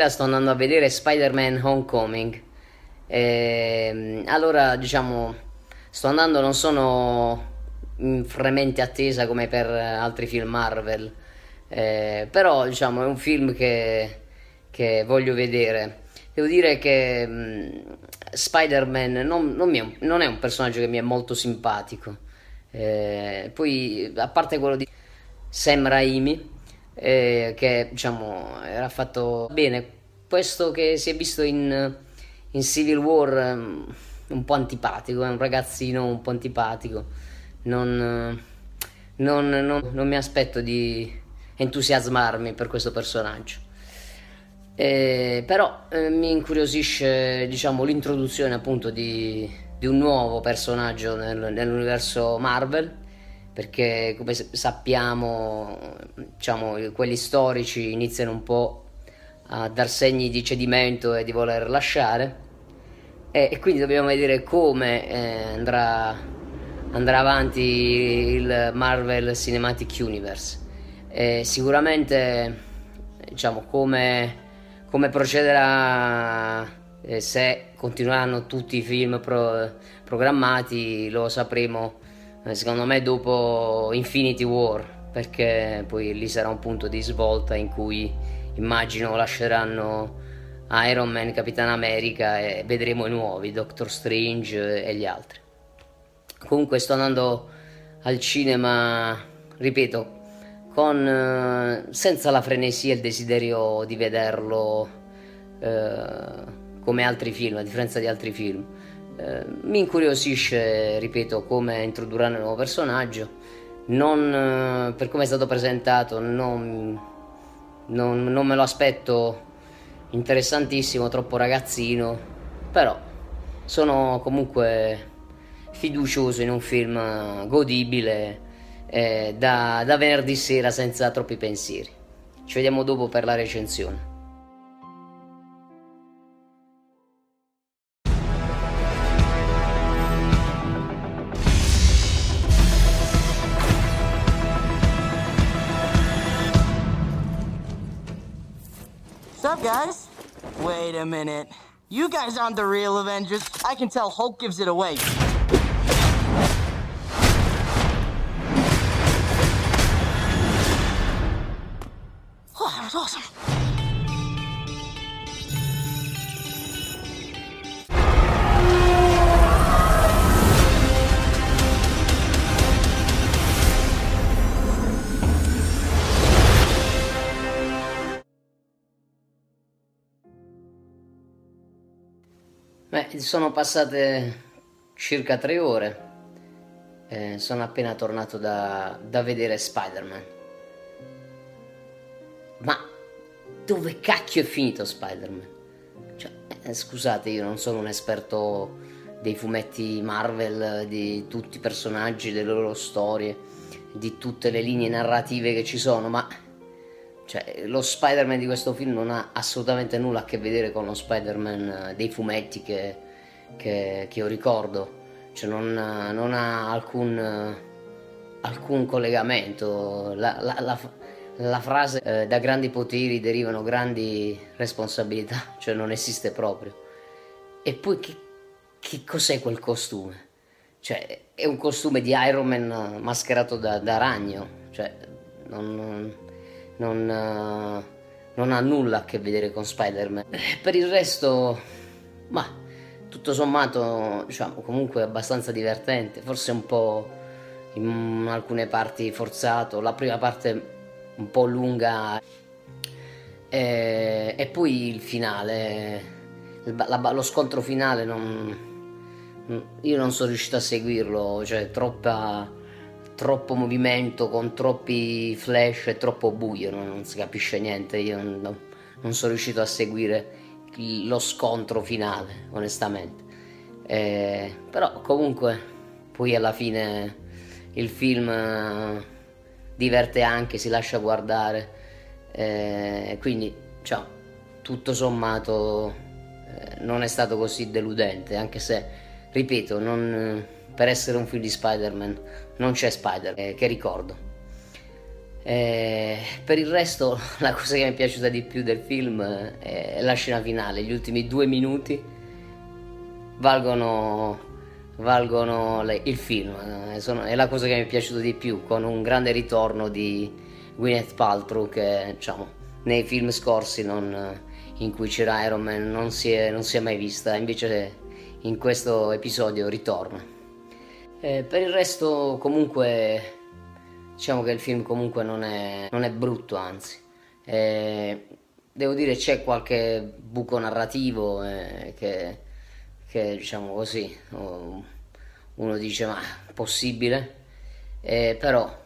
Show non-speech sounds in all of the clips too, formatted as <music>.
Stasera sto andando a vedere Spider-Man Homecoming. E, allora, diciamo, sto andando, non sono in fremente attesa come per altri film Marvel, eh, però diciamo è un film che, che voglio vedere. Devo dire che mh, Spider-Man non, non, è un, non, è un personaggio che mi è molto simpatico. Eh, poi, a parte quello di Sam Raimi, eh, che diciamo era fatto bene. Questo che si è visto in, in Civil War um, un po' antipatico, è un ragazzino un po' antipatico. Non, non, non, non mi aspetto di entusiasmarmi per questo personaggio. Eh, però eh, mi incuriosisce diciamo, l'introduzione appunto di, di un nuovo personaggio nel, nell'universo Marvel perché come sappiamo diciamo, quelli storici iniziano un po' a dar segni di cedimento e di voler lasciare. E, e quindi dobbiamo vedere come eh, andrà, andrà, avanti il Marvel Cinematic Universe. E sicuramente diciamo come, come procederà eh, se continueranno tutti i film pro, programmati lo sapremo secondo me dopo Infinity War, perché poi lì sarà un punto di svolta in cui immagino lasceranno Iron Man, Capitan America e vedremo i nuovi, Doctor Strange e gli altri. Comunque sto andando al cinema, ripeto, con, eh, senza la frenesia e il desiderio di vederlo eh, come altri film, a differenza di altri film mi incuriosisce, ripeto, come introdurranno il nuovo personaggio. Non, eh, per come è stato presentato, non, non, non me lo aspetto interessantissimo, troppo ragazzino, però sono comunque fiducioso in un film godibile eh, da, da venerdì sera senza troppi pensieri. Ci vediamo dopo per la recensione. Up, guys? Wait a minute. You guys aren't the real Avengers. I can tell Hulk gives it away. Oh, that was awesome. Beh, sono passate circa tre ore. Eh, sono appena tornato da, da vedere Spider-Man. Ma dove cacchio è finito Spider-Man? Cioè, eh, scusate, io non sono un esperto dei fumetti Marvel, di tutti i personaggi, delle loro storie, di tutte le linee narrative che ci sono, ma Cioè, lo Spider-Man di questo film non ha assolutamente nulla a che vedere con lo Spider-Man eh, dei fumetti che, che, che io ricordo. Cioè, non, non ha alcun, alcun collegamento. La, la, la, la frase eh, da grandi poteri derivano grandi responsabilità, <laughs> cioè non esiste proprio. E poi che, che cos'è quel costume? Cioè, è un costume di Iron Man mascherato da, da ragno, cioè, non, non, non, ha nulla a che vedere con Spider-Man. Per il resto, ma tutto sommato, diciamo, comunque abbastanza divertente, forse un po' in alcune parti forzato, la prima parte un po' lunga e, e poi il finale, la, lo scontro finale non io non sono riuscito a seguirlo, cioè troppa, troppo movimento con troppi flash e troppo buio, non, non si capisce niente, io non, non, sono riuscito a seguire lo scontro finale, onestamente. Eh, però comunque poi alla fine il film eh, diverte anche, si lascia guardare, eh, quindi cioè, tutto sommato eh, non è stato così deludente, anche se ripeto, non, per essere un film di Spider-Man non c'è Spider, eh, che ricordo. Eh, per il resto, <laughs> la cosa che mi è piaciuta di più del film è la scena finale. Gli ultimi due minuti valgono, valgono le, il film. Eh, sono, è la cosa che mi è piaciuta di più, con un grande ritorno di Gwyneth Paltrow che diciamo, nei film scorsi non, in cui c'era Iron Man non si, è, non si è mai vista. Invece in questo episodio ritorna. Eh, per il resto comunque diciamo che il film comunque non è, non è brutto, anzi. Eh, devo dire c'è qualche buco narrativo eh, che, che, diciamo così uno dice ma possibile eh, però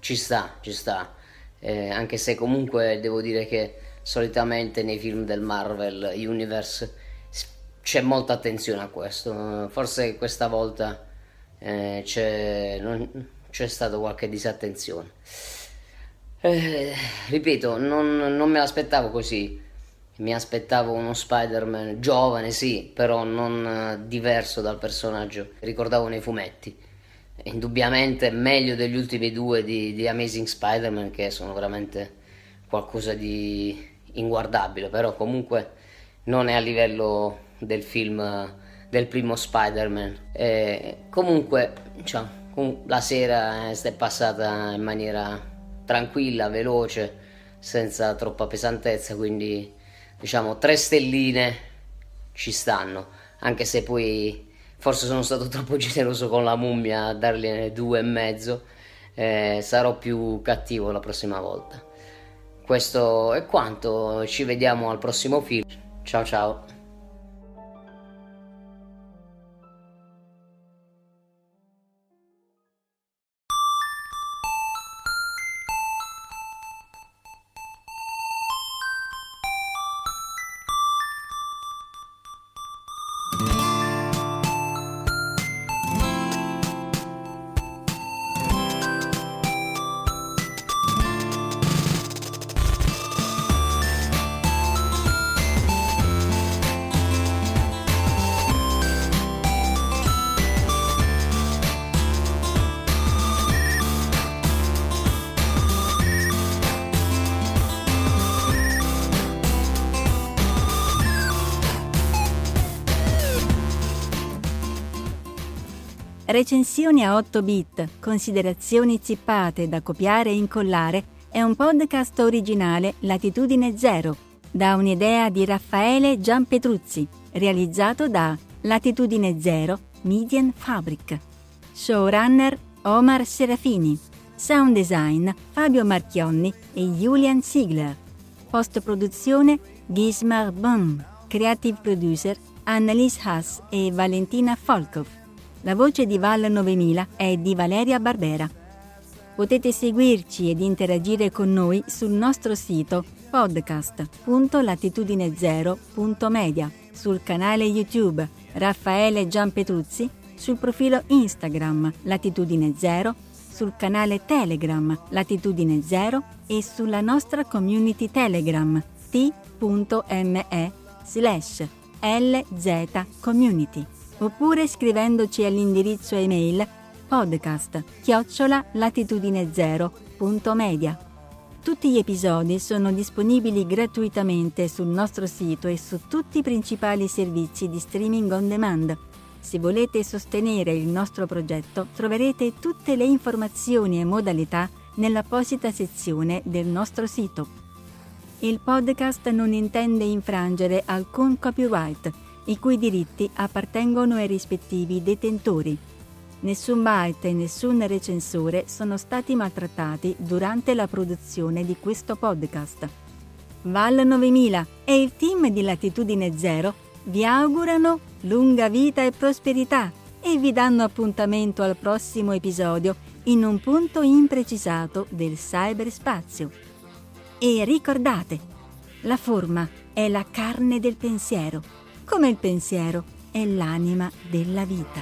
ci sta ci sta eh, anche se comunque devo dire che solitamente nei film del Marvel Universe c'è molta attenzione a questo. Forse questa volta eh, c'è, non, c'è stata qualche disattenzione. Eh, ripeto, non, non, me l'aspettavo così. Mi aspettavo uno Spider-Man giovane, sì, però non eh, diverso dal personaggio ricordavo nei fumetti. Indubbiamente meglio degli ultimi due di, di Amazing Spider-Man, che sono veramente qualcosa di inguardabile, però comunque non è a livello del film del primo Spider-Man. E comunque, diciamo, la sera è passata in maniera tranquilla, veloce, senza troppa pesantezza, quindi diciamo tre stelline ci stanno, anche se poi forse sono stato <laughs> troppo generoso con la mummia a dargliene due e mezzo, eh, sarò più cattivo la prossima volta. Questo è quanto, ci vediamo al prossimo film. Ciao ciao. Recensioni a 8 bit, considerazioni zippate da copiare e incollare è un podcast originale Latitudine Zero, da un'idea di Raffaele Gianpetruzzi, realizzato da Latitudine Zero Median Fabric. Showrunner Omar Serafini. Sound design Fabio Marchionni e Julian Ziegler. Post produzione Gismar Bum. Creative producer Annalise Haas e Valentina Folkov. La voce di Val 9000 è di Valeria Barbera. Potete seguirci ed interagire con noi sul nostro sito podcast.latitudinezero.media, sul canale YouTube Raffaele Gianpetruzzi, sul profilo Instagram Latitudine Zero sul canale Telegram Latitudine Zero e sulla nostra community Telegram t.me slash lzcommunity oppure scrivendoci all'indirizzo email podcast chiocciola latitudinezero.media. Tutti gli episodi sono disponibili gratuitamente sul nostro sito e su tutti i principali servizi di streaming on demand. Se volete sostenere il nostro progetto troverete tutte le informazioni e modalità nell'apposita sezione del nostro sito. Il podcast non intende infrangere alcun copyright, i cui diritti appartengono ai rispettivi detentori. Nessun byte e nessun recensore sono stati maltrattati durante la produzione di questo podcast. Val 9000 e il team di Latitudine Zero vi augurano lunga vita e prosperità e vi danno appuntamento al prossimo episodio in un punto imprecisato del cyberspazio. E ricordate, la forma è la carne del pensiero, come il pensiero è l'anima della vita.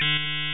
Thank you.